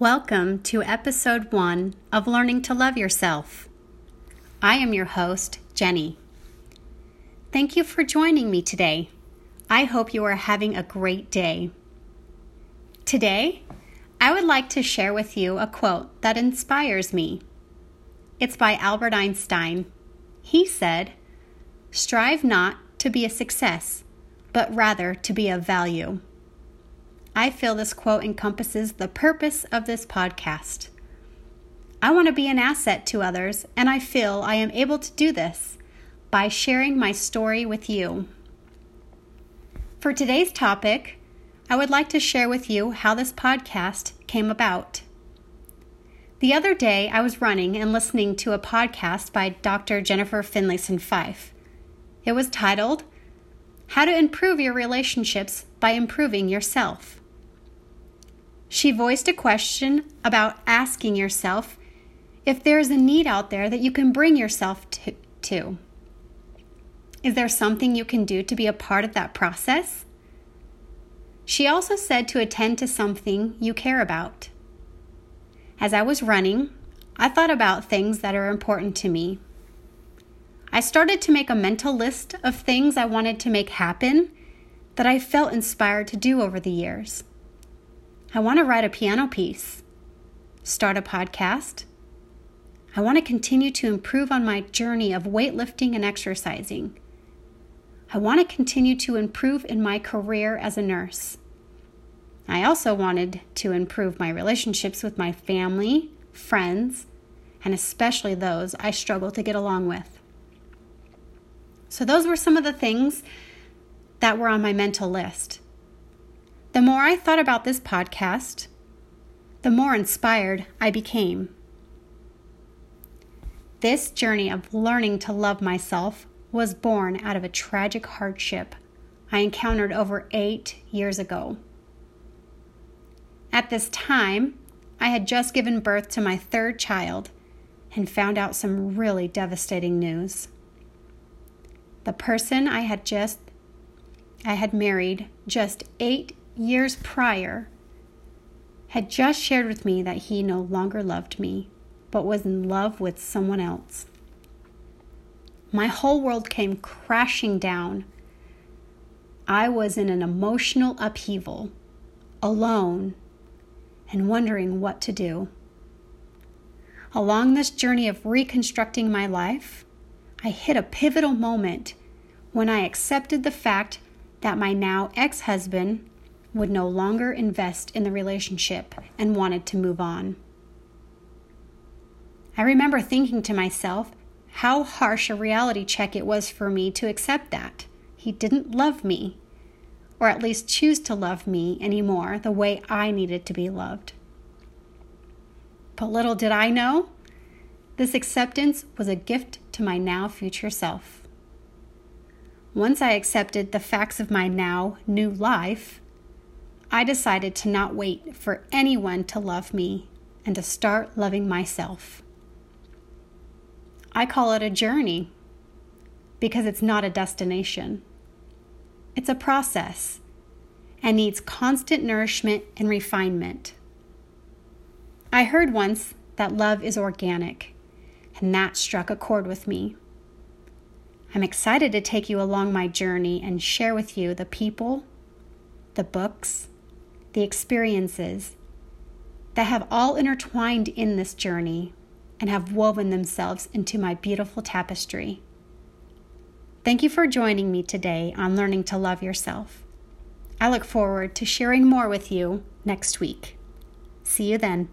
Welcome to episode one of Learning to Love Yourself. I am your host, Jenny. Thank you for joining me today. I hope you are having a great day. Today, I would like to share with you a quote that inspires me. It's by Albert Einstein. He said, Strive not to be a success, but rather to be of value. I feel this quote encompasses the purpose of this podcast. I want to be an asset to others, and I feel I am able to do this by sharing my story with you. For today's topic, I would like to share with you how this podcast came about. The other day, I was running and listening to a podcast by Dr. Jennifer Finlayson Fife. It was titled, How to Improve Your Relationships by Improving Yourself. She voiced a question about asking yourself if there is a need out there that you can bring yourself to. Is there something you can do to be a part of that process? She also said to attend to something you care about. As I was running, I thought about things that are important to me. I started to make a mental list of things I wanted to make happen that I felt inspired to do over the years. I want to write a piano piece, start a podcast. I want to continue to improve on my journey of weightlifting and exercising. I want to continue to improve in my career as a nurse. I also wanted to improve my relationships with my family, friends, and especially those I struggle to get along with. So, those were some of the things that were on my mental list. The more I thought about this podcast, the more inspired I became. This journey of learning to love myself was born out of a tragic hardship I encountered over eight years ago. At this time, I had just given birth to my third child and found out some really devastating news. The person I had just I had married just 8 years prior, had just shared with me that he no longer loved me, but was in love with someone else. My whole world came crashing down. I was in an emotional upheaval, alone, and wondering what to do. Along this journey of reconstructing my life, I hit a pivotal moment when I accepted the fact that my now ex husband would no longer invest in the relationship and wanted to move on. I remember thinking to myself how harsh a reality check it was for me to accept that. He didn't love me, or at least choose to love me anymore the way I needed to be loved. But little did I know, this acceptance was a gift to my now future self. Once I accepted the facts of my now new life, I decided to not wait for anyone to love me and to start loving myself. I call it a journey because it's not a destination. It's a process and needs constant nourishment and refinement. I heard once that love is organic, and that struck a chord with me. I'm excited to take you along my journey and share with you the people, the books, the experiences that have all intertwined in this journey and have woven themselves into my beautiful tapestry. Thank you for joining me today on Learning to Love Yourself. I look forward to sharing more with you next week. See you then.